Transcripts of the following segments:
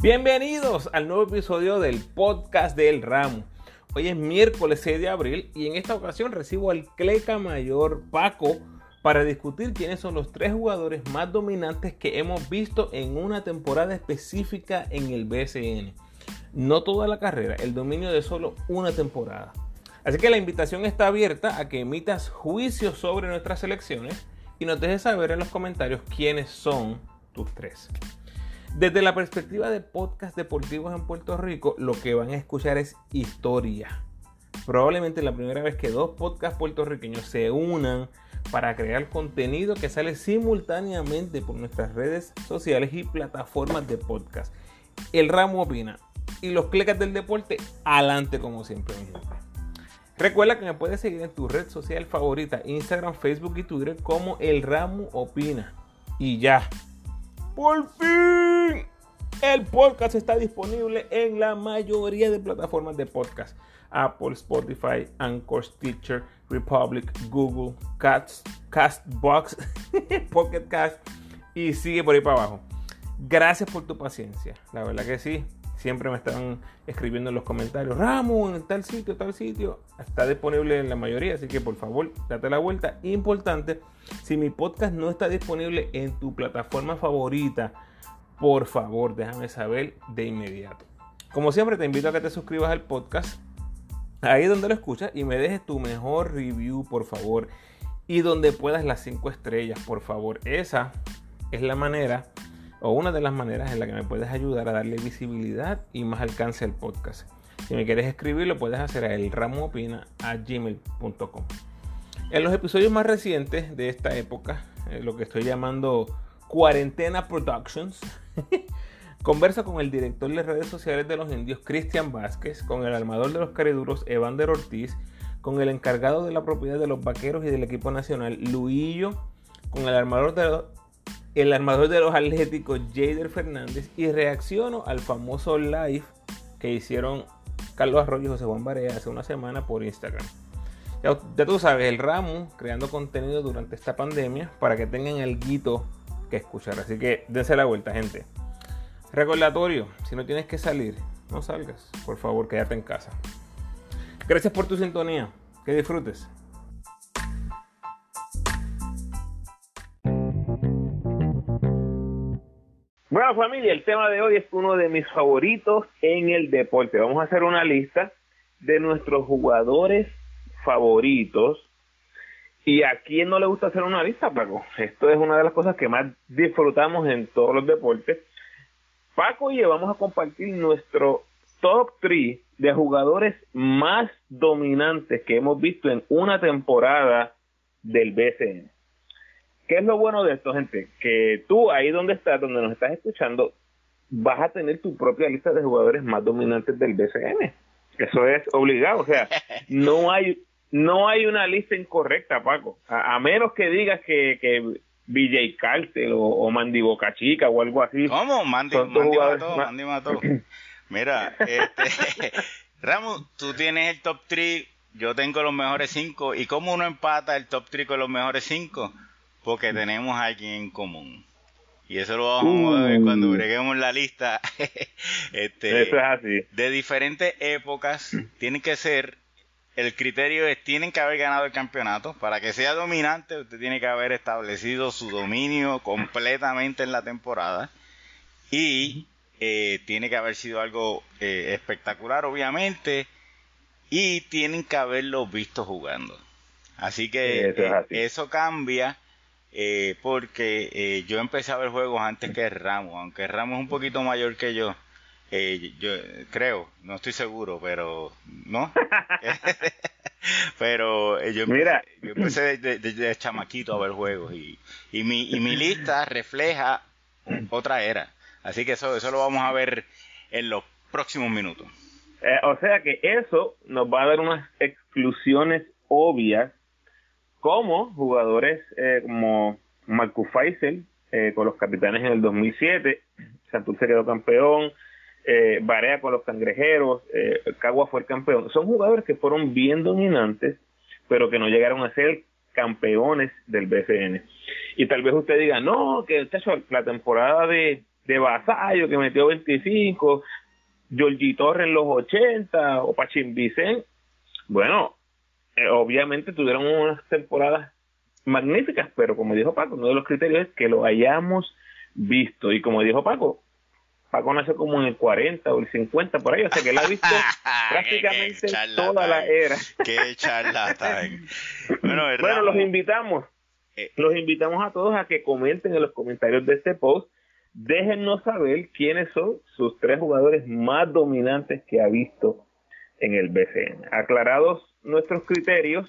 Bienvenidos al nuevo episodio del podcast del Ramo. Hoy es miércoles 6 de abril y en esta ocasión recibo al Cleca Mayor Paco para discutir quiénes son los tres jugadores más dominantes que hemos visto en una temporada específica en el BSN. No toda la carrera, el dominio de solo una temporada. Así que la invitación está abierta a que emitas juicios sobre nuestras selecciones y nos dejes saber en los comentarios quiénes son tus tres. Desde la perspectiva de podcast deportivos en Puerto Rico, lo que van a escuchar es historia. Probablemente la primera vez que dos podcasts puertorriqueños se unan para crear contenido que sale simultáneamente por nuestras redes sociales y plataformas de podcast. El ramo opina y los clecas del deporte adelante como siempre, mi gente. Recuerda que me puedes seguir en tu red social favorita, Instagram, Facebook y Twitter como El Ramo Opina. Y ya, por fin, el podcast está disponible en la mayoría de plataformas de podcast. Apple, Spotify, Anchor, Stitcher, Republic, Google, Cats, Castbox, Pocket Cast y sigue por ahí para abajo. Gracias por tu paciencia. La verdad que sí, siempre me están escribiendo en los comentarios, Ramo, en tal sitio, tal sitio. Está disponible en la mayoría, así que por favor, date la vuelta. Importante, si mi podcast no está disponible en tu plataforma favorita, por favor, déjame saber de inmediato. Como siempre, te invito a que te suscribas al podcast, ahí donde lo escuchas, y me dejes tu mejor review, por favor. Y donde puedas las 5 estrellas, por favor. Esa es la manera o una de las maneras en la que me puedes ayudar a darle visibilidad y más alcance al podcast. Si me quieres escribir, lo puedes hacer a elramoopina.gmail.com. En los episodios más recientes de esta época, eh, lo que estoy llamando Cuarentena Productions, converso con el director de redes sociales de los indios, Cristian Vázquez, con el armador de los cariduros, Evander Ortiz, con el encargado de la propiedad de los vaqueros y del equipo nacional, Luillo, con el armador de, el armador de los Atléticos, Jader Fernández, y reacciono al famoso live que hicieron Carlos Arroyo y José Juan Barea hace una semana por Instagram. Ya, tú sabes, el ramo creando contenido durante esta pandemia para que tengan el guito que escuchar. Así que dense la vuelta, gente. Recordatorio, si no tienes que salir, no salgas. Por favor, quédate en casa. Gracias por tu sintonía. Que disfrutes. Bueno familia, el tema de hoy es uno de mis favoritos en el deporte. Vamos a hacer una lista de nuestros jugadores favoritos. ¿Y a quién no le gusta hacer una lista, Paco? Esto es una de las cosas que más disfrutamos en todos los deportes. Paco y vamos a compartir nuestro top 3 de jugadores más dominantes que hemos visto en una temporada del BCN. ¿Qué es lo bueno de esto, gente? Que tú ahí donde estás, donde nos estás escuchando, vas a tener tu propia lista de jugadores más dominantes del BCN. Eso es obligado, o sea, no hay no hay una lista incorrecta, Paco. A, menos que digas que, que BJ Cartel o, Mandy Boca Chica o algo así. ¿Cómo? Mandy, Mandy mató, Mandy mató. Mira, este, Ramos, tú tienes el top 3, yo tengo los mejores 5. ¿Y cómo uno empata el top 3 con los mejores 5? Porque tenemos a alguien en común. Y eso lo vamos a ver cuando uh. breguemos la lista. este, eso es así. De diferentes épocas, tiene que ser, el criterio es, tienen que haber ganado el campeonato. Para que sea dominante, usted tiene que haber establecido su dominio completamente en la temporada. Y eh, tiene que haber sido algo eh, espectacular, obviamente. Y tienen que haberlo visto jugando. Así que eh, eso cambia eh, porque eh, yo empecé a ver juegos antes que Ramos, aunque Ramos es un poquito mayor que yo. Eh, yo creo, no estoy seguro, pero no. pero yo, Mira. yo empecé de, chamaquito a ver juegos y, y, mi, y mi lista refleja otra era. Así que eso, eso lo vamos a ver en los próximos minutos. o sea que eso nos va a dar unas exclusiones obvias como jugadores eh, como Marcus Faisal eh, con los capitanes en el 2007, Santurce quedó campeón, eh, Barea con los cangrejeros, eh, Cagua fue el campeón. Son jugadores que fueron bien dominantes, pero que no llegaron a ser campeones del BCN. Y tal vez usted diga, no, que la temporada de, de Vasallo, que metió 25, Georgie Torres en los 80, o Pachín Vicente. Bueno, eh, obviamente tuvieron unas temporadas magníficas, pero como dijo Paco, uno de los criterios es que lo hayamos visto. Y como dijo Paco, Paco nació como en el 40 o el 50 por ahí, o sea que él ha visto prácticamente toda la era. Qué charlatán. bueno, bueno, los invitamos, eh. los invitamos a todos a que comenten en los comentarios de este post. Déjennos saber quiénes son sus tres jugadores más dominantes que ha visto en el BCN. Aclarados nuestros criterios,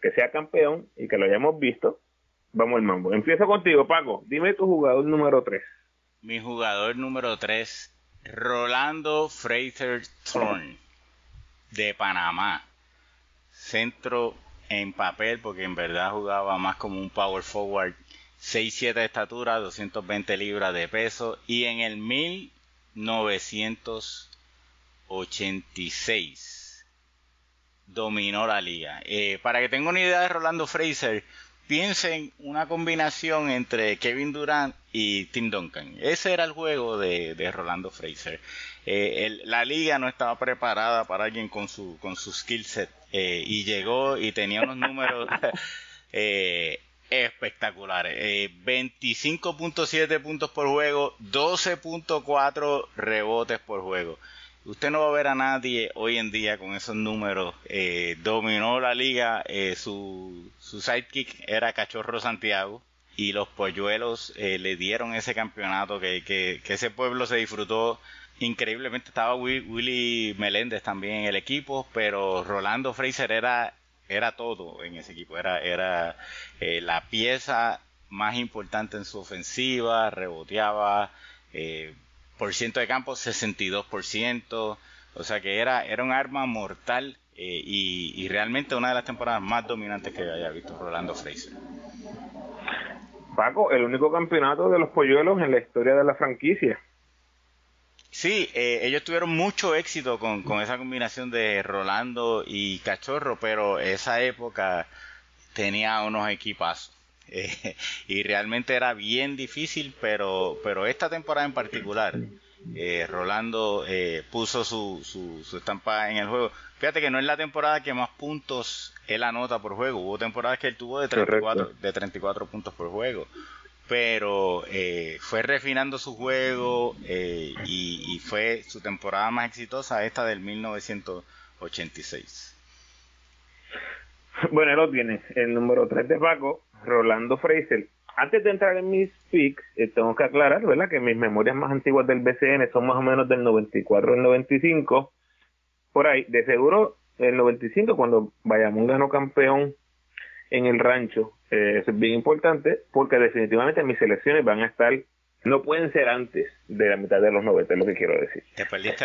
que sea campeón y que lo hayamos visto, vamos al mambo. Empiezo contigo, Paco. Dime tu jugador número 3 mi jugador número 3, Rolando Fraser Thorne, de Panamá. Centro en papel, porque en verdad jugaba más como un power forward. 6'7 de estatura, 220 libras de peso. Y en el 1986 dominó la liga. Eh, para que tenga una idea de Rolando Fraser, piensen una combinación entre Kevin Durant y Tim Duncan. Ese era el juego de, Rolando Fraser. Eh, la liga no estaba preparada para alguien con su, con su skill set eh, y llegó y tenía unos números espectaculares. 25.7 puntos por juego, 12.4 rebotes por juego. Usted no va a ver a nadie hoy en día con esos números. Eh, dominó la liga, eh, su, su sidekick era Cachorro Santiago y los polluelos eh, le dieron ese campeonato que, que, ese pueblo se disfrutó increíblemente. Estaba Willy Meléndez también en el equipo, pero Rolando Fraser era, era todo en ese equipo. Era, era la pieza más importante en su ofensiva, reboteaba. Eh, por ciento de campo 62%, o sea que era, era un arma mortal eh, y, realmente una de las temporadas más dominantes que haya visto Rolando Fraser. Paco, el único campeonato de los polluelos en la historia de la franquicia. Sí, eh, ellos tuvieron mucho éxito con, con esa combinación de Rolando y Cachorro, pero esa época tenía unos equipazos. Eh, y realmente era bien difícil, pero, pero esta temporada en particular, eh, Rolando eh, puso su, su, estampa en el juego. Fíjate que no es la temporada que más puntos él anota por juego. Hubo temporadas que él tuvo de 34, de 34 puntos por juego. Pero fue refinando su juego y, y fue su temporada más exitosa esta del 1986. Bueno, él lo tiene. El número 3 de Paco Rolando Fraser. Antes de entrar en mis picks, eh, tengo que aclarar, ¿verdad? Que mis memorias más antiguas del BCN son más o menos del 94 al 95. Por ahí, de seguro, el 95, cuando Bayamón ganó campeón en el rancho, eh, eso es bien importante, porque definitivamente mis selecciones van a estar, no pueden ser antes de la mitad de los 90, es lo que quiero decir.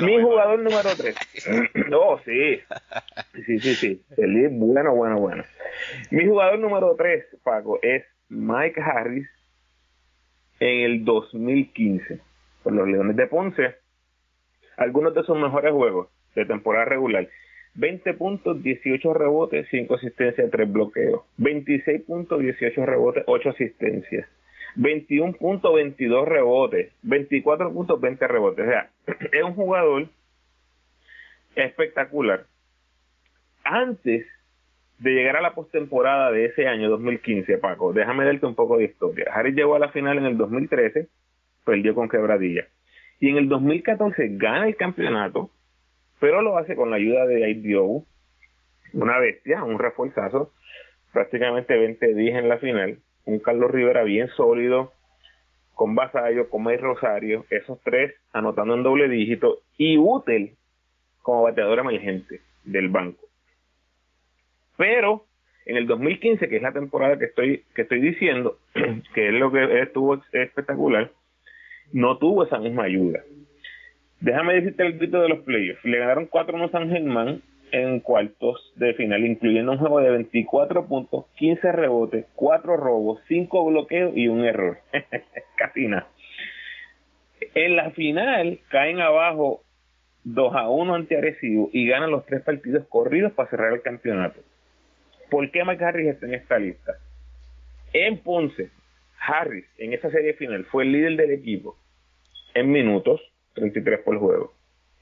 Mi jugador número 3. no, sí. Sí, sí, sí. Feliz, bueno, bueno, bueno. Mi jugador número 3, Paco, es Mike Harris en el 2015 por los Leones de Ponce. Algunos de sus mejores juegos de temporada regular. 20 puntos, 18 rebotes, 5 asistencias, 3 bloqueos. 26 puntos, 18 rebotes, 8 asistencias. 21 puntos, 22 rebotes. 24 puntos, 20 rebotes. O sea, es un jugador espectacular. Antes de llegar a la postemporada de ese año 2015, Paco, déjame darte un poco de historia. Harris llegó a la final en el 2013, perdió con quebradilla. Y en el 2014 gana el campeonato, pero lo hace con la ayuda de IDO, una bestia, un refuerzazo, prácticamente 20 10 en la final, un Carlos Rivera bien sólido, con Basayo, con May Rosario, esos tres anotando en doble dígito y útil como bateador emergente del banco. Pero en el 2015, que es la temporada que estoy, que estoy diciendo, que es lo que estuvo espectacular, no tuvo esa misma ayuda. Déjame decirte el grito de los playoffs. Le ganaron 4-1 San Germán en cuartos de final, incluyendo un juego de 24 puntos, 15 rebotes, 4 robos, 5 bloqueos y un error. Casi. En la final caen abajo 2 a 1 ante Arecibo y ganan los tres partidos corridos para cerrar el campeonato. ¿Por qué Mike Harris está en esta lista? En Ponce, Harris en esa serie final fue el líder del equipo En minutos, 33 por juego.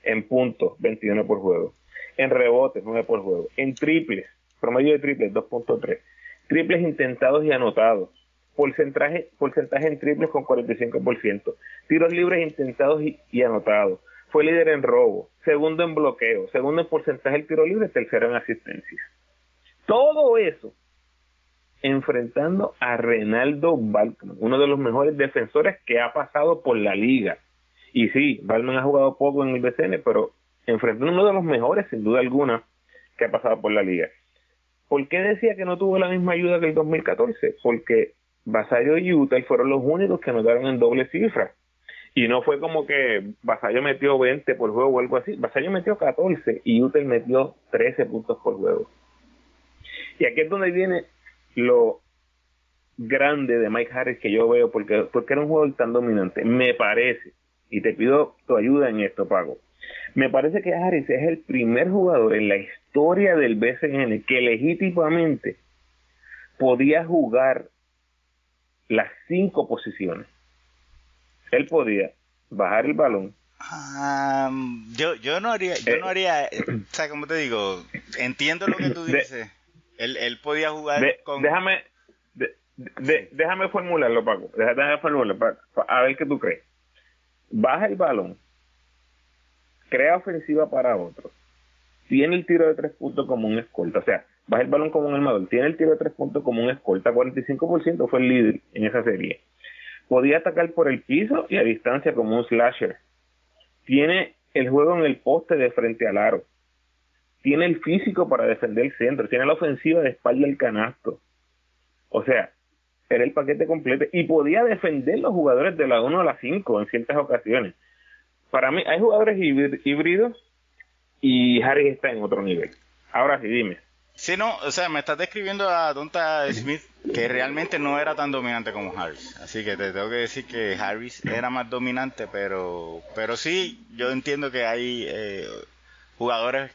En puntos, 21 por juego. En rebotes, 9 por juego. En triples, promedio de triples, 2.3. Triples intentados y anotados. Porcentaje, porcentaje en triples con 45%. Tiros libres intentados y, anotados. Fue líder en robo. Segundo en bloqueo. Segundo en porcentaje del tiro libre. Tercero en asistencia. Todo eso enfrentando a Renaldo Balkman, uno de los mejores defensores que ha pasado por la liga. Y sí, Balman ha jugado poco en el BCN, pero enfrentando uno de los mejores, sin duda alguna, que ha pasado por la liga. ¿Por qué decía que no tuvo la misma ayuda que el 2014? Porque Basayo y Utah fueron los únicos que anotaron en doble cifra. Y no fue como que Basayo metió 20 por juego o algo así. Basayo metió 14 y Utah metió 13 puntos por juego. Y aquí es donde viene lo grande de Mike Harris que yo veo, porque, porque era un jugador tan dominante. Me parece, y te pido tu ayuda en esto, Pago. Me parece que Harris es el primer jugador en la historia del BCN que legítimamente podía jugar las cinco posiciones. Él podía bajar el balón. yo, yo no haría, yo no eh, haría, eh, o sea, como te digo, entiendo lo que tú dices. él, él podía jugar con... Déjame, déjame formularlo, Paco. Déjame formularlo, a ver qué tú crees. Baja el balón, crea ofensiva para otro, tiene el tiro de tres puntos como un escolta, o sea, baja el balón como un armador, tiene el tiro de tres puntos como un escolta, 45% fue el líder en esa serie. Podía atacar por el piso y a distancia como un slasher. Tiene el juego en el poste de frente al aro. Tiene el físico para defender el centro. Tiene la ofensiva de espalda del canasto. O sea, era el paquete completo. Y podía defender los jugadores de la 1 a la 5 en ciertas ocasiones. Para mí, hay jugadores híbridos y Harry está en otro nivel. Ahora sí, dime. Sí, no, o sea, me estás describiendo a Donta Smith que realmente no era tan dominante como Harris. Así que te tengo que decir que Harris era más dominante, pero, pero sí, yo entiendo que hay eh, jugadores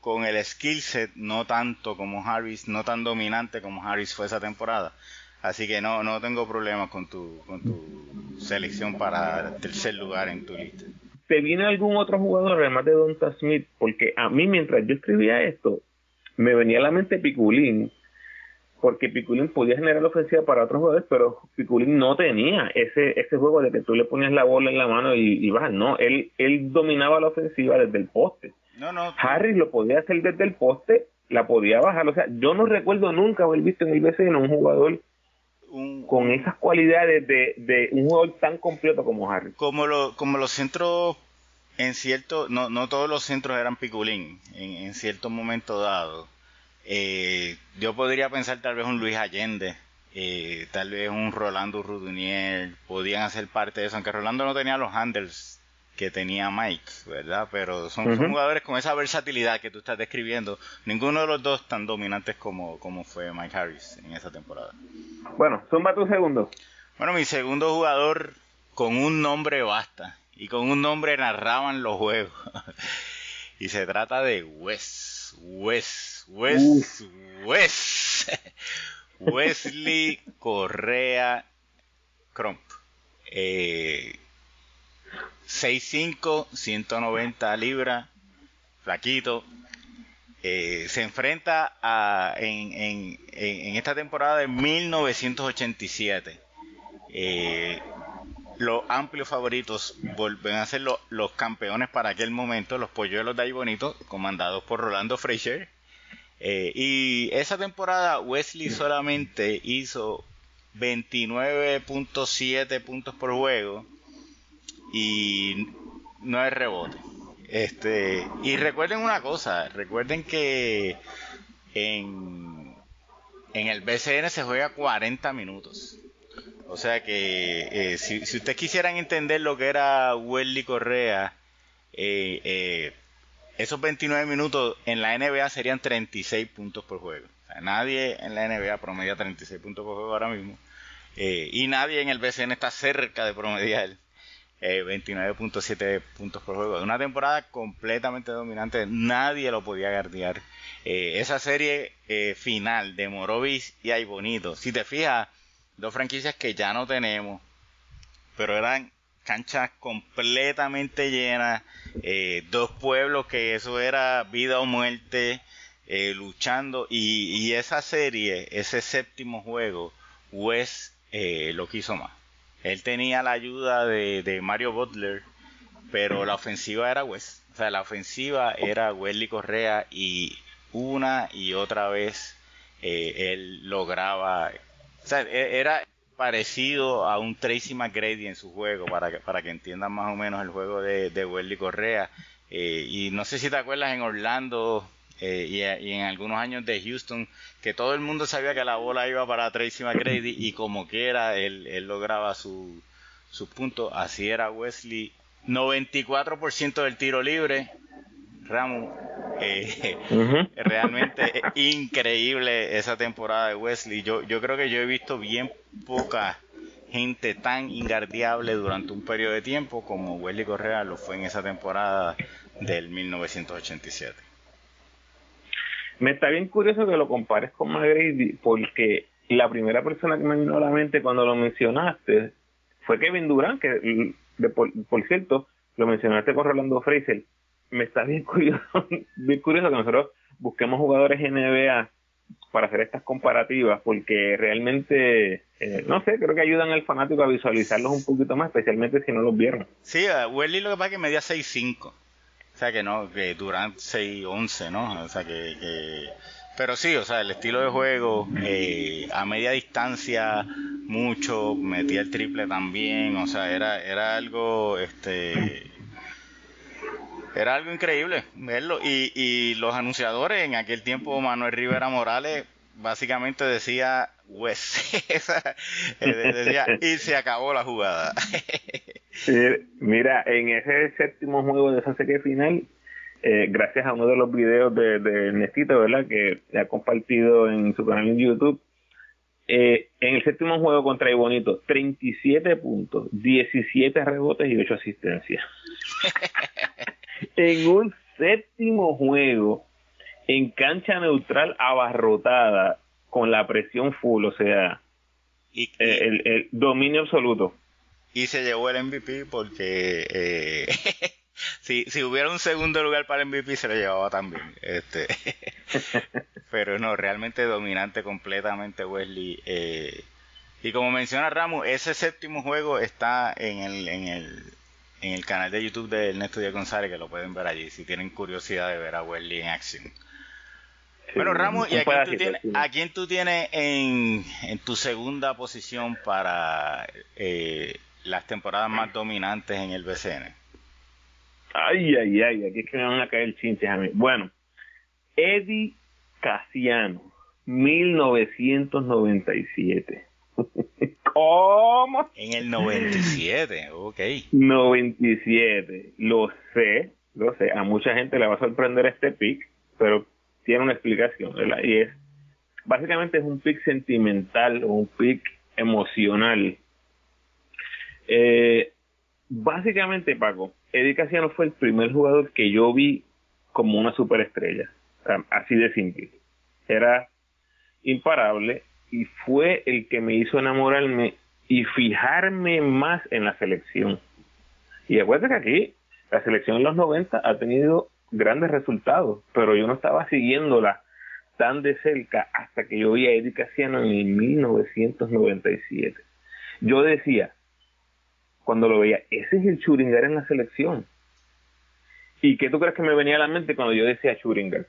con el skill set no tanto como Harris, no tan dominante como Harris fue esa temporada. Así que no, no tengo problemas con tu, con tu selección para tercer lugar en tu lista. ¿Te viene algún otro jugador además de Donta Smith? Porque a mí mientras yo escribía esto, me venía a la mente Piculín, porque Piculín podía generar ofensiva para otros jugadores, pero Piculín no tenía ese ese juego de que tú le ponías la bola en la mano y, y bajas. No, él, él dominaba la ofensiva desde el poste. No, no. Harris lo podía hacer desde el poste, la podía bajar. O sea, yo no recuerdo nunca haber visto en el BCN un jugador con esas cualidades de, de un jugador tan completo como Harris. Como, lo, como los centros en cierto, no, no todos los centros eran piculín en, en cierto momento dado. Eh, yo podría pensar tal vez un Luis Allende, eh, tal vez un Rolando Rudunier, podían hacer parte de eso, aunque Rolando no tenía los handles que tenía Mike, ¿verdad? Pero son, jugadores con esa versatilidad que tú estás describiendo. Ninguno de los dos tan dominantes como, como fue Mike Harris en esa temporada. Bueno, zumba tu segundo. Bueno, mi segundo jugador con un nombre basta y con un nombre narraban los juegos. y se trata de Wes, Wes, Wes, Wes, Wesley Correa Crump. Eh, 6'5, 190 libras, flaquito. Eh, se enfrenta a, en, en, esta temporada de 1987. Eh, los amplios favoritos vuelven a ser los campeones para aquel momento, los polluelos de ahí bonitos, comandados por Rolando Frazier. Eh, y esa temporada Wesley solamente hizo 29.7 puntos por juego y no hay rebote. Este, y recuerden una cosa, recuerden que en, en el BCN se juega 40 minutos. O sea que eh, si, si ustedes quisieran entender lo que era Welly Correa, eh, eh, esos 29 minutos en la NBA serían 36 puntos por juego. Nadie en la NBA promedia 36 puntos por juego ahora mismo. y nadie en el BCN está cerca de promediar 29.7 puntos por juego. Una temporada completamente dominante, nadie lo podía guardiar. esa serie final de Morovis y Ay Bonito, si te fijas, dos franquicias que ya no tenemos, pero eran canchas completamente llenas, eh, dos pueblos que eso era vida o muerte, eh, luchando, y, esa serie, ese séptimo juego, Wes eh, lo quiso más. Él tenía la ayuda de, Mario Butler, pero la ofensiva era Wes. O sea, la ofensiva era Wesley Correa y una y otra vez él lograba... O sea, e, era parecido a un Tracy McGrady en su juego, para que, para que entiendan más o menos el juego de, de Correa. Eh, y no sé si te acuerdas en Orlando eh, y, en algunos años de Houston, que todo el mundo sabía que la bola iba para Tracy McGrady y como quiera él, él lograba su, sus puntos. Así era Wesley. 94% del tiro libre, Ramos, eh, realmente increíble esa temporada de Wesley. Yo, yo creo que yo he visto bien poca gente tan ingardiable durante un periodo de tiempo como Wesley Correa lo fue en esa temporada del 1987. Me está bien curioso que lo compares con McGrady porque la primera persona que me vino a la mente cuando lo mencionaste fue Kevin Durant, que por, cierto lo mencionaste con Rolando Fraser me está bien curioso, bien curioso que nosotros busquemos jugadores NBA para hacer estas comparativas, porque realmente, eh, no sé, creo que ayudan al fanático a visualizarlos un poquito más, especialmente si no los vieron. Sí, uh, Welly lo que pasa es que medía 6'5", o sea que no, que Durant 6'11", ¿no? O sea que, que... Pero sí, o sea, el estilo de juego, eh, a media distancia, mucho, metía el triple también, o sea, era, era algo, este era algo increíble verlo. Y, y los anunciadores, en aquel tiempo Manuel Rivera Morales básicamente decía Wes. Eh, y se acabó la jugada. mira, en ese séptimo juego de esa serie final, eh, gracias a uno de los videos de, de Nestito, ¿verdad? Que ha compartido en su canal en YouTube. Eh, en el séptimo juego contra Ibonito, 37 puntos, 17 rebotes y 8 asistencias. en un séptimo juego en cancha neutral abarrotada con la presión full, o sea, y, eh, el, dominio absoluto. Y se llevó el MVP porque eh, si, si hubiera un segundo lugar para el MVP se lo llevaba también. Este, pero no, realmente dominante completamente Wesley. Eh, y como menciona Ramos, ese séptimo juego está en el, en el en el canal de YouTube de Ernesto Díaz González, que lo pueden ver allí si tienen curiosidad de ver a Welly en acción. Bueno, Ramos, ¿y a quién, tú tienes, en, tu segunda posición para eh, las temporadas más dominantes en el BCN? Ay, ay, ay, aquí es que me van a caer chinches a mí. Bueno, Eddie Casiano, 1997. ¿Cómo? En el 97, ok. 97, lo sé, lo sé. A mucha gente le va a sorprender este pick, pero tiene una explicación, ¿verdad? Y es, básicamente es un pick sentimental o un pick emocional. Eh, básicamente, Paco, Eddie Casiano fue el primer jugador que yo vi como una superestrella. así de simple. Era imparable, y fue el que me hizo enamorarme y fijarme más en la selección. Y acuérdate que aquí la selección en los 90 ha tenido grandes resultados, pero yo no estaba siguiéndola tan de cerca hasta que yo vi a Eddie Casiano en 1997. Yo decía, cuando lo veía, ese es el Churingar en la selección. ¿Y qué tú crees que me venía a la mente cuando yo decía Churingar?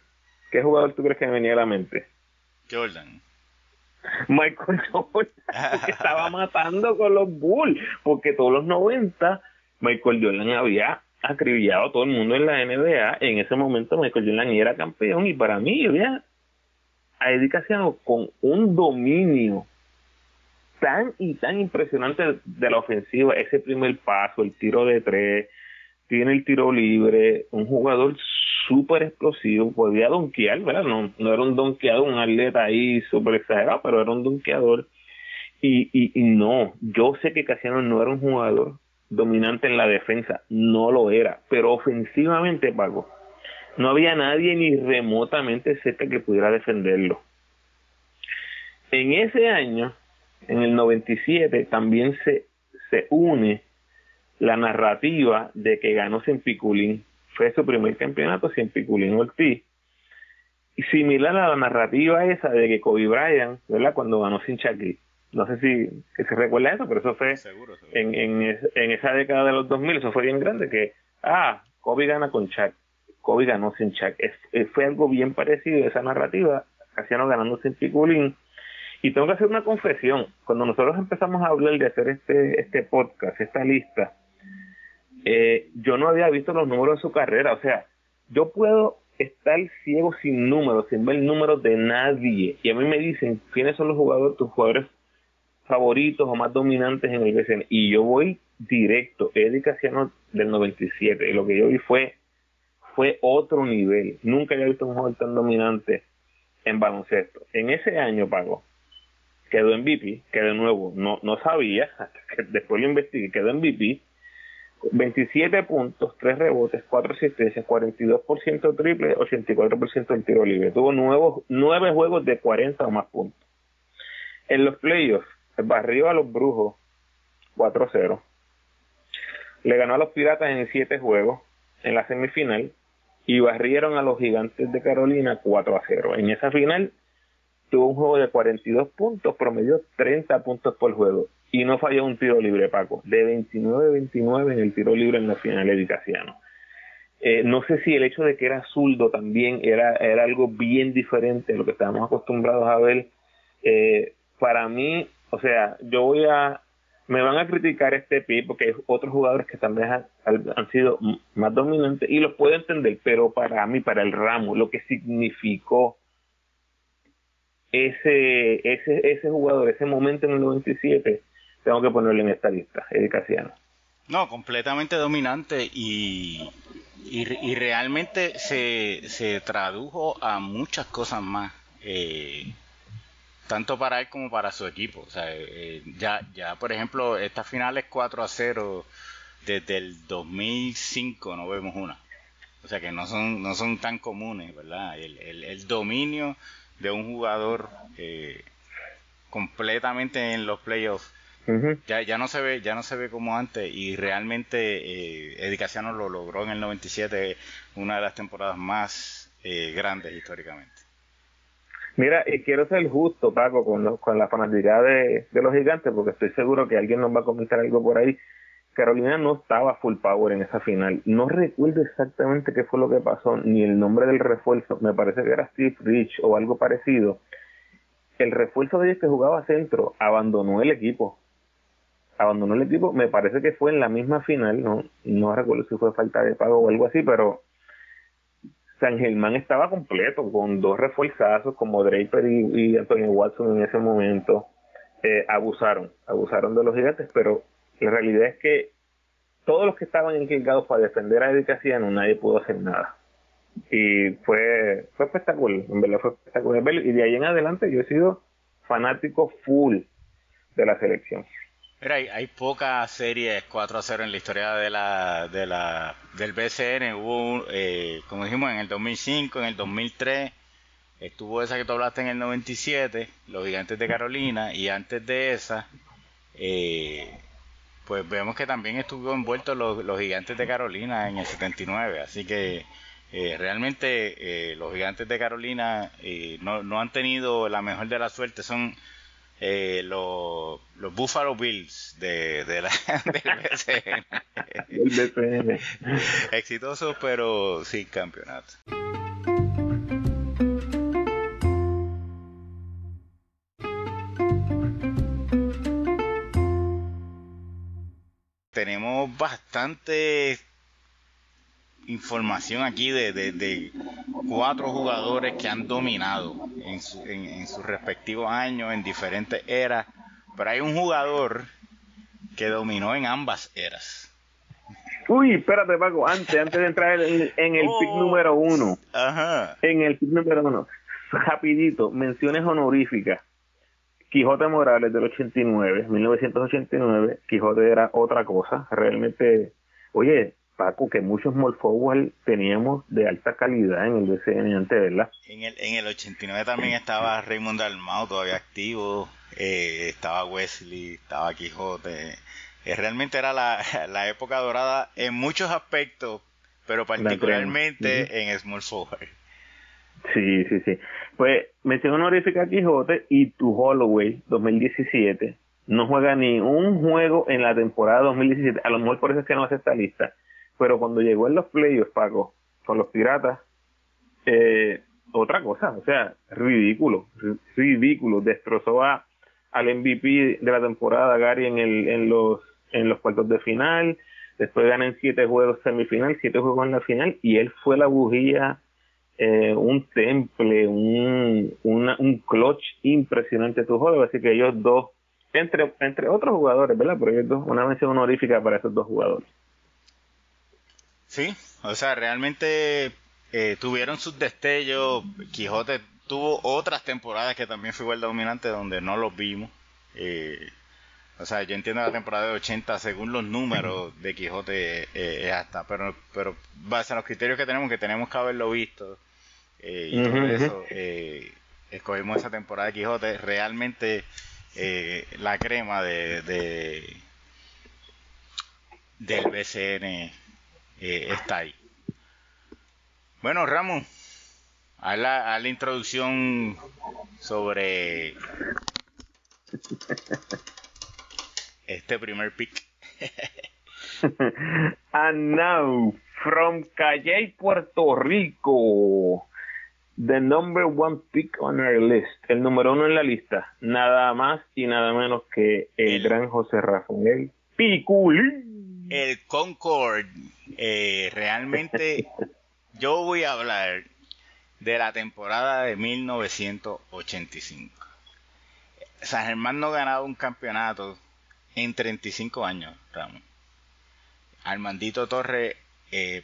¿Qué jugador tú crees que me venía a la mente? Jordan. Michael Jordan estaba matando con los Bulls, porque todos los 90 Michael Jordan había acribillado a todo el mundo en la NBA. En ese momento Michael Jordan era campeón y para mí había a Eddie con un dominio tan y tan impresionante de la ofensiva, ese primer paso, el tiro de tres, tiene el tiro libre, un jugador súper explosivo, podía donkear, ¿verdad? No, no era un donkeador, un atleta ahí súper exagerado, pero era un donkeador. Y, y, y, no, yo sé que Casiano no era un jugador dominante en la defensa, no lo era, pero ofensivamente, Paco, no había nadie ni remotamente cerca que pudiera defenderlo. En ese año, en el 97, también se, se une la narrativa de que ganó sin Piculín. Fue su primer campeonato sin Piculín Ortiz. Y similar a la narrativa esa de que Kobe Bryant, ¿verdad? Cuando ganó sin Shaquille. No sé si se recuerda eso, pero eso fue En, en, en, esa década de los 2000, eso fue bien grande, que, ah, Kobe gana con Shaq, Kobe ganó sin Shaq. Es, fue algo bien parecido esa narrativa, Casiano ganando sin Piculín. Y tengo que hacer una confesión, cuando nosotros empezamos a hablar de hacer este, este podcast, esta lista, eh, yo no había visto los números de su carrera. O sea, yo puedo estar ciego sin números, sin ver números de nadie. Y a mí me dicen quiénes son los jugadores, tus jugadores favoritos o más dominantes en el BCN. Y yo voy directo, Eddie Casiano del 97. Y lo que yo vi fue, fue otro nivel. Nunca había visto un jugador tan dominante en baloncesto. En ese año, Pago, quedó MVP, que de nuevo no, no sabía, hasta que después lo investigué, quedó MVP 27 puntos, 3 rebotes, 4 asistencias, 42% triple, 84% del tiro libre. Tuvo nuevos, 9 juegos de 40 o más puntos. En los playoffs, barrió a los Brujos 4-0. Le ganó a los Piratas en 7 juegos en la semifinal y barrieron a los Gigantes de Carolina 4-0. En esa final tuvo un juego de 42 puntos, promedió 30 puntos por juego y no falló un tiro libre, Paco, de 29-29 en el tiro libre en la final de. Eh, no sé si el hecho de que era zurdo también era, era algo bien diferente a lo que estábamos acostumbrados a ver. Eh, para mí, o sea, yo voy a, me van a criticar este PIB porque hay otros jugadores que también han, han, sido más dominantes y los puedo entender, pero para mí, para el ramo, lo que significó ese, ese, ese jugador, ese momento en el 97, tengo que ponerle en esta lista, Eddie Casiano. No, completamente dominante y, y, realmente se, se, tradujo a muchas cosas más, eh, tanto para él como para su equipo. O sea, eh, ya, ya, por ejemplo, estas finales 4 a 0 desde el 2005 no vemos una. O sea que no son, no son tan comunes, ¿verdad? El, el, el dominio de un jugador eh, completamente en los playoffs ya, ya no se ve, ya no se ve como antes y realmente eh, lo logró en el 97, una de las temporadas más eh, grandes históricamente. Mira, y quiero ser justo, Paco, con, con la fanaticada de, los gigantes, porque estoy seguro que alguien nos va a comentar algo por ahí. Carolina no estaba full power en esa final. No recuerdo exactamente qué fue lo que pasó, ni el nombre del refuerzo. Me parece que era Steve Rich o algo parecido. El refuerzo de ellos que jugaba centro abandonó el equipo abandonó el equipo, me parece que fue en la misma final, no, no recuerdo si fue falta de pago o algo así, pero San Germán estaba completo, con dos refuerzazos como Draper y, Antonio Watson en ese momento. Eh, abusaron, abusaron de los gigantes, pero la realidad es que todos los que estaban encargados para defender a Eddie Casiano, nadie pudo hacer nada. Y fue, fue espectacular, en verdad fue espectacular. Y de ahí en adelante yo he sido fanático full de la selección. Mira, hay, pocas series 4 a 0 en la historia de la, de la, del BCN. Hubo, eh, como dijimos, en el 2005, en el 2003, estuvo esa que tú hablaste en el 97, los Gigantes de Carolina, y antes de esa, eh, pues vemos que también estuvo envuelto los, los Gigantes de Carolina en el 79. Así que eh, realmente los Gigantes de Carolina no, no han tenido la mejor de la suerte. Son eh, los, los Buffalo Bills de, de la, del BCN. Exitosos, pero sin campeonato. Tenemos bastante información aquí de, de, cuatro jugadores que han dominado en, su, en, sus respectivos años, en diferentes eras, pero hay un jugador que dominó en ambas eras. Uy, espérate Paco, antes, antes de entrar en, en el pick oh, número uno, ajá. en el pick número uno, rapidito, menciones honoríficas. Quijote Morales del 89, 1989, Quijote era otra cosa, realmente, oye, Paco, que muchos small teníamos de alta calidad en el BCN antes, ¿verdad? En el, en el 89 también estaba Raymond Dalmau todavía activo, eh, estaba Wesley, estaba Quijote, eh, realmente era la, la, época dorada en muchos aspectos, pero particularmente en small forward. Sí, sí, sí. Pues menciono honorífica a Quijote y tu Holloway 2017 no juega ni un juego en la temporada 2017. A lo mejor por eso es que no hace esta lista. Pero cuando llegó en los playoffs, Paco, con los Piratas, eh, otra cosa, o sea, ridículo, ridículo. Destrozó a, al MVP de la temporada, Gary, en, el, en, los, en los cuartos de final. Después ganan siete juegos semifinal, siete juegos en la final, y él fue la bujía, eh, un temple, un, un clutch impresionante tu juego. Así que ellos dos, entre, entre otros jugadores, ¿verdad? Pero ellos dos, una mención honorífica para esos dos jugadores. Sí, o sea, realmente eh, tuvieron sus destellos. Quijote tuvo otras temporadas que también fue igual dominante donde no los vimos. Eh, o sea, yo entiendo la temporada de 80 según los números de Quijote eh, hasta, pero pero base a los criterios que tenemos, que tenemos que haberlo visto y todo eso, escogimos esa temporada de Quijote. Realmente la crema de, de del BCN está ahí. Bueno, Ramón, a la, la introducción sobre este primer pick. And now, from Calle, Puerto Rico, the number one pick on our list, el número uno en la lista, nada más y nada menos que el, gran José Rafael Piculín. El Concord, eh, realmente yo voy a hablar de la temporada de 1985. San Germán no ha ganado un campeonato en 35 años, Ramón. Armandito Torre eh,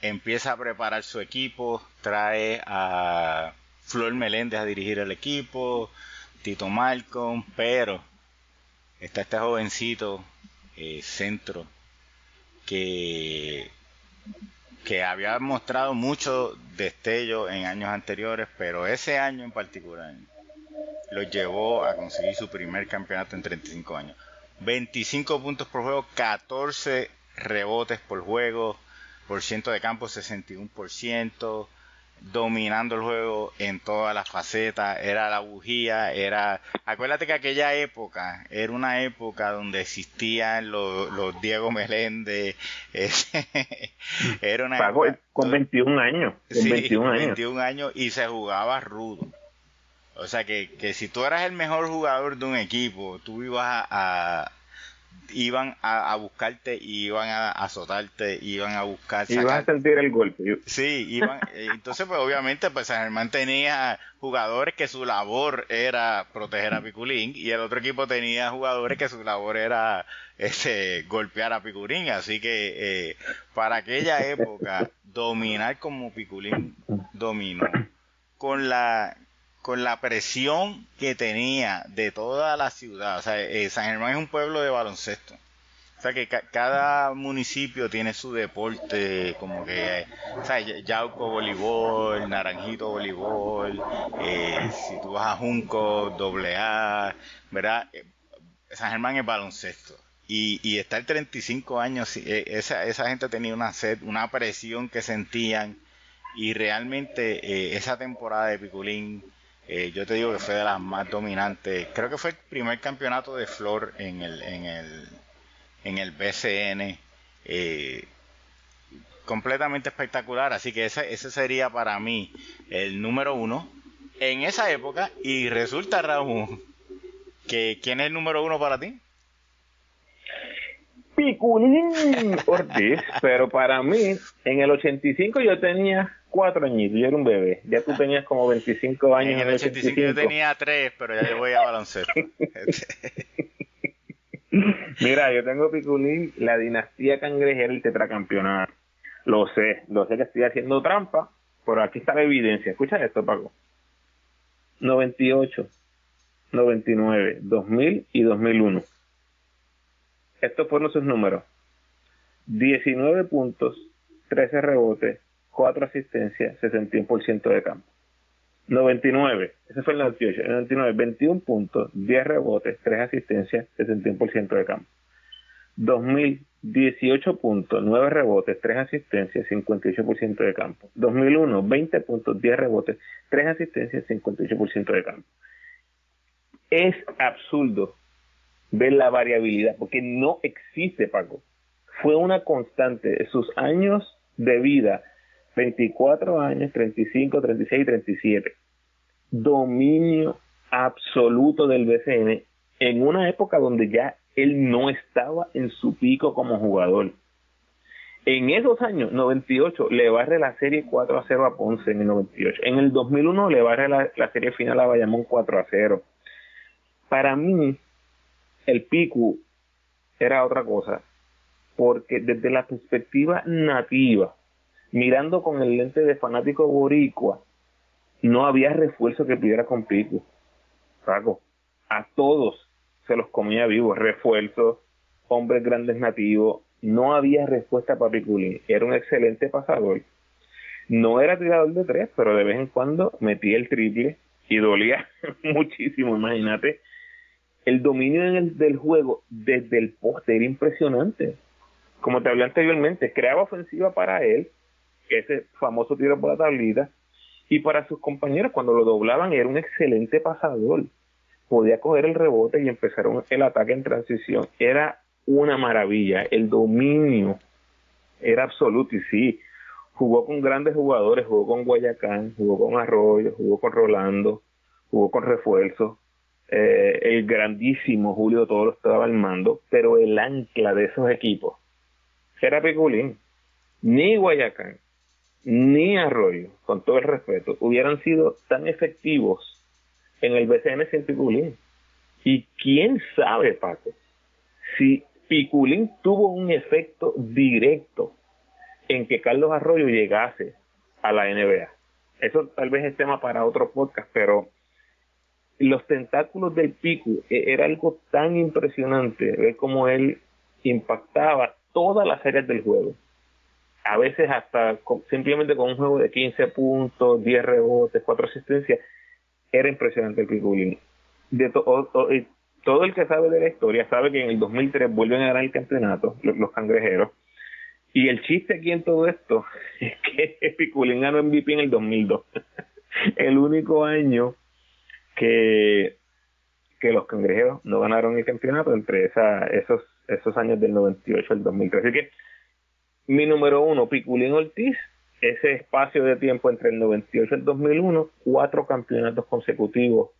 empieza a preparar su equipo, trae a Flor Meléndez a dirigir el equipo, Tito Malcolm, pero está este jovencito eh, centro que que había mostrado mucho destello en años anteriores, pero ese año en particular lo llevó a conseguir su primer campeonato en 35 años. 25 puntos por juego, 14 rebotes por juego, por ciento de campo 61%, dominando el juego en todas las facetas, era la bujía, era... Acuérdate que aquella época era una época donde existían los, los Diego Meléndez, era una con 21 años, con 21 años. 21 años y se jugaba rudo. O sea que, que si tú eras el mejor jugador de un equipo, tú ibas a, iban a, buscarte y iban a azotarte, iban a buscar. Iban a sentir el golpe. Sí, iban. Eh, entonces, pues obviamente, pues San Germán tenía jugadores que su labor era proteger a Piculín y el otro equipo tenía jugadores que su labor era ese golpear a Piculín. Así que eh, para aquella época, dominar como Piculín dominó con la con la presión que tenía de toda la ciudad. O sea, eh, San Germán es un pueblo de baloncesto. O sea, que cada municipio tiene su deporte, como que, o sea, Yauco voleibol, Naranjito voleibol, eh, si tú vas a Junco, doble A, ¿verdad? Eh, San Germán es baloncesto. Y, y estar 35 años, esa, esa gente tenía una sed, una presión que sentían. Y realmente esa temporada de Piculín eh, yo te digo que fue de las más dominantes. Creo que fue el primer campeonato de Flor en el, en el, en el BCN. Eh, completamente espectacular. Así que ese, ese sería para mí el número uno en esa época. Y resulta, Raúl, que ¿quién es el número uno para ti? Piculín Ortiz, pero para mí, en el 85 yo tenía cuatro añitos, yo era un bebé. Ya tú tenías como 25 años. En el 85, yo tenía tres, pero ya yo voy a baloncesto. Mira, yo tengo Piculín, la dinastía cangrejera, el tetracampeonato. Lo sé, lo sé que estoy haciendo trampa, pero aquí está la evidencia. Escucha esto, Paco. 98, 99, 2000 y 2001. Estos fueron sus números. 19 puntos, 13 rebotes, 4 asistencias, 61% de campo. 99, ese fue el 98, el 99, 21 puntos, 10 rebotes, 3 asistencias, 61% de campo. 2018 puntos, 9 rebotes, 3 asistencias, 58% de campo. 2001, 20 puntos, 10 rebotes, 3 asistencias, 58% de campo. Es absurdo ver la variabilidad, porque no existe, Paco. Fue una constante. Sus años de vida, 24 años, 35, 36, 37. Dominio absoluto del BCN en una época donde ya él no estaba en su pico como jugador. En esos años, 98, le barre la serie 4 a 0 a Ponce en el 98. En el 2001 le barre la, la serie final a Bayamón 4 a 0. Para mí, el Picu era otra cosa, porque desde la perspectiva nativa, mirando con el lente de fanático boricua, no había refuerzo que pudiera con Picu. Paco, a todos se los comía vivos, refuerzos, hombres grandes nativos, no había respuesta para Piculín. Era un excelente pasador. No era tirador de tres, pero de vez en cuando metía el triple y dolía muchísimo, imagínate. El dominio en el, del juego desde el poste era impresionante. Como te hablé anteriormente, creaba ofensiva para él, ese famoso tiro por la tablita, y para sus compañeros cuando lo doblaban era un excelente pasador podía coger el rebote y empezar el ataque en transición. Era una maravilla. El dominio era absoluto y sí, jugó con grandes jugadores, jugó con Guayacán, jugó con Arroyo, jugó con Rolando, jugó con refuerzo. Eh, el grandísimo Julio Toro estaba al mando, pero el ancla de esos equipos era Piculín. Ni Guayacán, ni Arroyo, con todo el respeto, hubieran sido tan efectivos en el BCN sin Piculín. Y quién sabe, Paco, si Piculín tuvo un efecto directo en que Carlos Arroyo llegase a la NBA. Eso tal vez es tema para otro podcast, pero los tentáculos del Picu e, era algo tan impresionante ver cómo él impactaba todas las áreas del juego. A veces hasta simplemente con un juego de 15 puntos, 10 rebotes, 4 asistencias, era impresionante el Piculín. Todo el que sabe de la historia sabe que en el 2003 vuelven a ganar el campeonato, los, cangrejeros. Y el chiste aquí en todo esto es que Piculín ganó MVP en el 2002. el único año que, que los cangrejeros no ganaron el campeonato entre esa, esos, esos años del 98 al 2003. Así que mi número uno, Piculín Ortiz, ese espacio de tiempo entre el 98 y el 2001, cuatro campeonatos consecutivos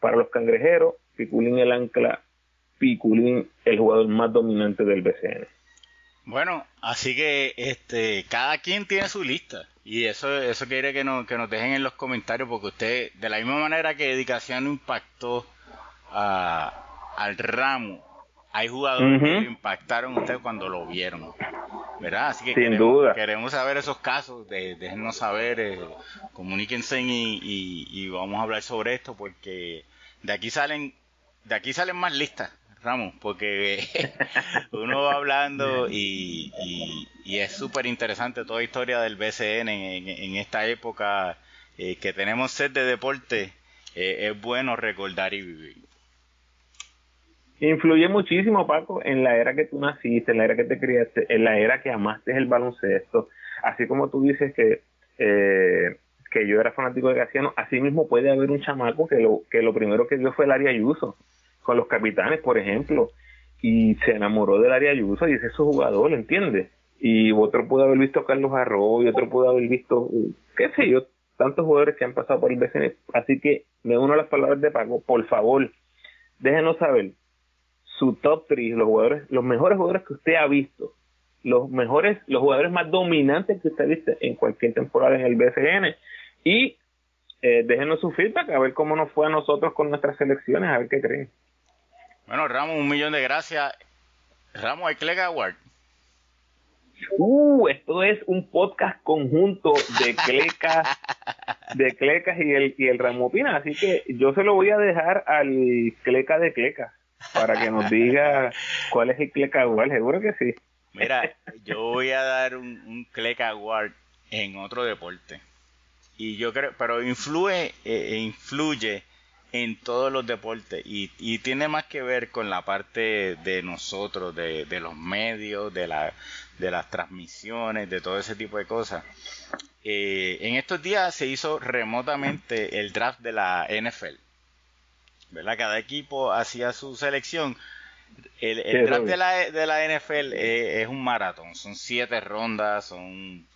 para los cangrejeros, Piculín el ancla, Piculín el jugador más dominante del BCN. Bueno, así que este cada quien tiene su lista y eso eso quiere que nos, que nos dejen en los comentarios porque usted de la misma manera que dedicación impactó a, al ramo hay jugadores que impactaron a usted cuando lo vieron. ¿Verdad? Así que Sin queremos, duda. queremos saber esos casos, de, déjenos saber, eh, comuníquense y, y, vamos a hablar sobre esto porque de aquí salen, de aquí salen más listas, Ramos, porque uno va hablando y, y, es súper interesante toda la historia del BCN en, esta época eh, que tenemos sed de deporte, eh, es bueno recordar y vivir. Influye muchísimo, Paco, en la era que tú naciste, en la era que te criaste, en la era que amaste el baloncesto. Así como tú dices que, eh, que yo era fanático de Casiano, así mismo puede haber un chamaco que lo, que lo primero que vio fue el área Ayuso, con los capitanes, por ejemplo, y se enamoró del área Ayuso y ese es su jugador, ¿entiendes? Y otro pudo haber visto a Carlos Arroyo, otro pudo haber visto, qué sé yo, tantos jugadores que han pasado por el BCN. Así que me uno a las palabras de Paco, por favor, déjenos saber su top 3, los jugadores, los mejores jugadores que usted ha visto, los mejores, los jugadores más dominantes que usted ha visto en cualquier temporada en el BCN y eh, déjenos su feedback a ver cómo nos fue a nosotros con nuestras selecciones, a ver qué creen. Bueno, Ramos, un millón de gracias. Ramos, hay Clega Award. Uh, esto es un podcast conjunto de Clecas, de Clecas y el, y el Ramopina, así que yo se lo voy a dejar al Cleca de Clecas para que nos diga cuál es el Cleck Award, seguro que sí. Mira, yo voy a dar un, un Cleck Award en otro deporte. Y yo creo, pero influye, eh, influye en todos los deportes y, y, tiene más que ver con la parte de nosotros, de, de los medios, de, la, de las transmisiones, de todo ese tipo de cosas. Eh, en estos días se hizo remotamente el draft de la NFL. ¿Verdad? Cada equipo hacía su selección. El, draft de la, de la NFL es, es un maratón, son siete rondas, son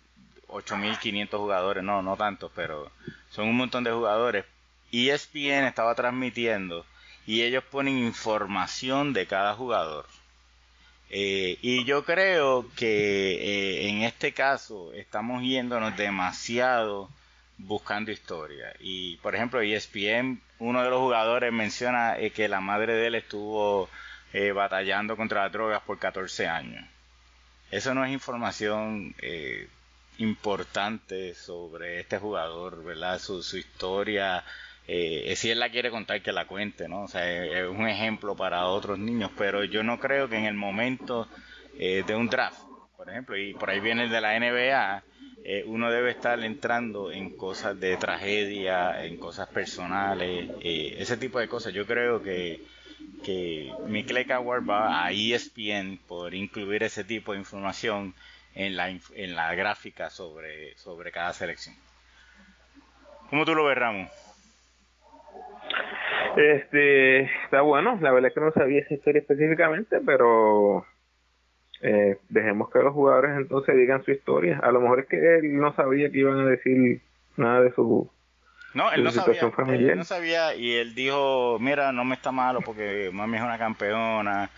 8.500 jugadores, no, no tantos, pero son un montón de jugadores ESPN estaba transmitiendo y ellos ponen información de cada jugador. Eh, y yo creo que eh, en este caso estamos yéndonos demasiado buscando historia. Y por ejemplo, ESPN, uno de los jugadores menciona eh, que la madre de él estuvo batallando contra las drogas por 14 años. Eso no es información importante sobre este jugador, ¿verdad? Su, su historia eh, si él la quiere contar, que la cuente, ¿no? O sea, es, un ejemplo para otros niños, pero yo no creo que en el momento eh, de un draft, por ejemplo, y por ahí viene el de la NBA, eh, uno debe estar entrando en cosas de tragedia, en cosas personales, eh, ese tipo de cosas. Yo creo que, que Mikel Coward va a ESPN por incluir ese tipo de información en la, en la gráfica sobre, sobre cada selección. ¿Cómo tú lo ves, Ramón? Este, está bueno, la verdad es que no sabía esa historia específicamente, pero eh, dejemos que los jugadores entonces digan su historia. A lo mejor es que él no sabía que iban a decir nada de su, no, él no situación sabía, familiar. Él no sabía y él dijo, mira, no me está malo porque mami es una campeona,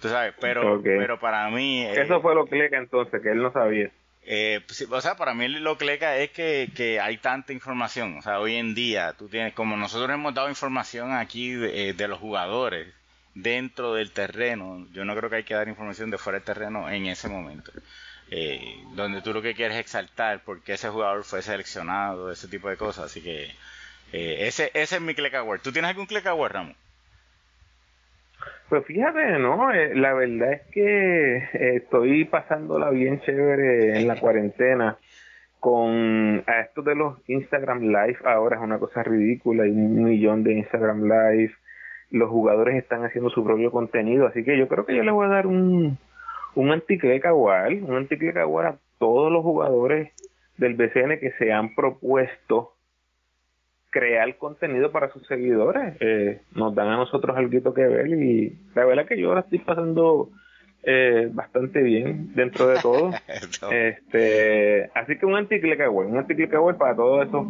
tú sabes, pero, pero para mí... Eso fue lo que le entonces, que él no sabía. Eh, pues o sea, para mí lo que leca es que, que, hay tanta información. O sea, hoy en día, tú tienes, como nosotros hemos dado información aquí de, eh, los jugadores dentro del terreno, yo no creo que hay que dar información de fuera del terreno en ese momento. Eh, donde tú lo que quieres es exaltar porque ese jugador fue seleccionado, ese tipo de cosas. Así que eh, ese, ese es mi click award. ¿Tú tienes algún click award, Ramón? Pues fíjate, no, eh, la verdad es que eh, estoy pasándola bien chévere en la cuarentena con a esto de los Instagram Live ahora es una cosa ridícula, hay un millón de Instagram Live, los jugadores están haciendo su propio contenido, así que yo creo que yo le voy a dar un un anticleca igual, un anticleca igual a todos los jugadores del BCN que se han propuesto crear contenido para sus seguidores. Eh, nos dan a nosotros algo que ver y la verdad que yo ahora estoy pasando eh, bastante bien dentro de todo. este, así que un anticlick un anticlick para todos esos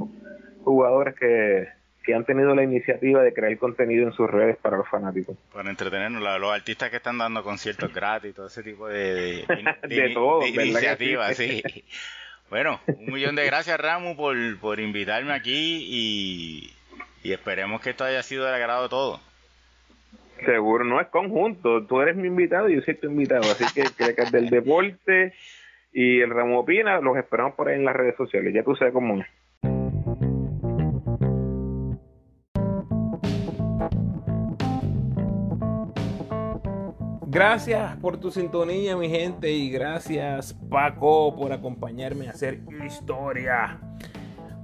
jugadores que, que han tenido la iniciativa de crear contenido en sus redes para los fanáticos. Para entretenernos, los artistas que están dando conciertos gratis, todo ese tipo de, de, todo, iniciativas, sí. Bueno, un millón de gracias Ramu por, por invitarme aquí y, esperemos que esto haya sido del agrado de todos. Seguro, no es conjunto. Tú eres mi invitado y yo soy tu invitado. Así que, que del deporte y el Ramo Opina, los esperamos por ahí en las redes sociales. Ya tú sabes cómo es. Gracias por tu sintonía, mi gente, y gracias, Paco, por acompañarme a hacer historia.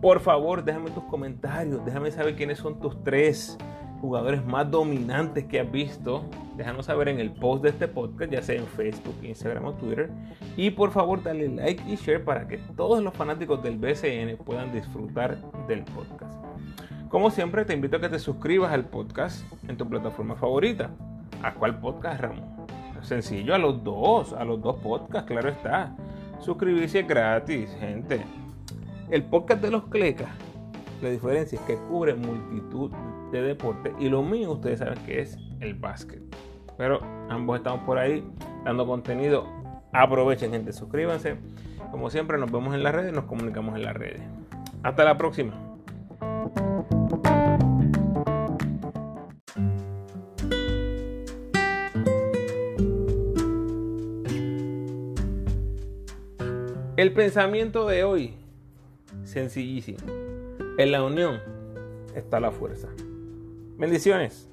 Por favor, déjame tus comentarios, déjame saber quiénes son tus tres jugadores más dominantes que has visto. Déjanos saber en el post de este podcast, ya sea en Facebook, Instagram o Twitter. Y por favor, dale like y share para que todos los fanáticos del BCN puedan disfrutar del podcast. Como siempre, te invito a que te suscribas al podcast en tu plataforma favorita. ¿A cuál podcast, Ramón? Sencillo, a los dos, a los dos podcasts, claro está. Suscribirse es gratis, gente. El podcast de los Clecas, la diferencia es que cubre multitud de deportes y lo mío ustedes saben que es el básquet. Pero ambos estamos por ahí dando contenido. Aprovechen, gente, suscríbanse. Como siempre, nos vemos en las redes, nos comunicamos en las redes. Hasta la próxima. El pensamiento de hoy, sencillísimo. En la unión está la fuerza. Bendiciones.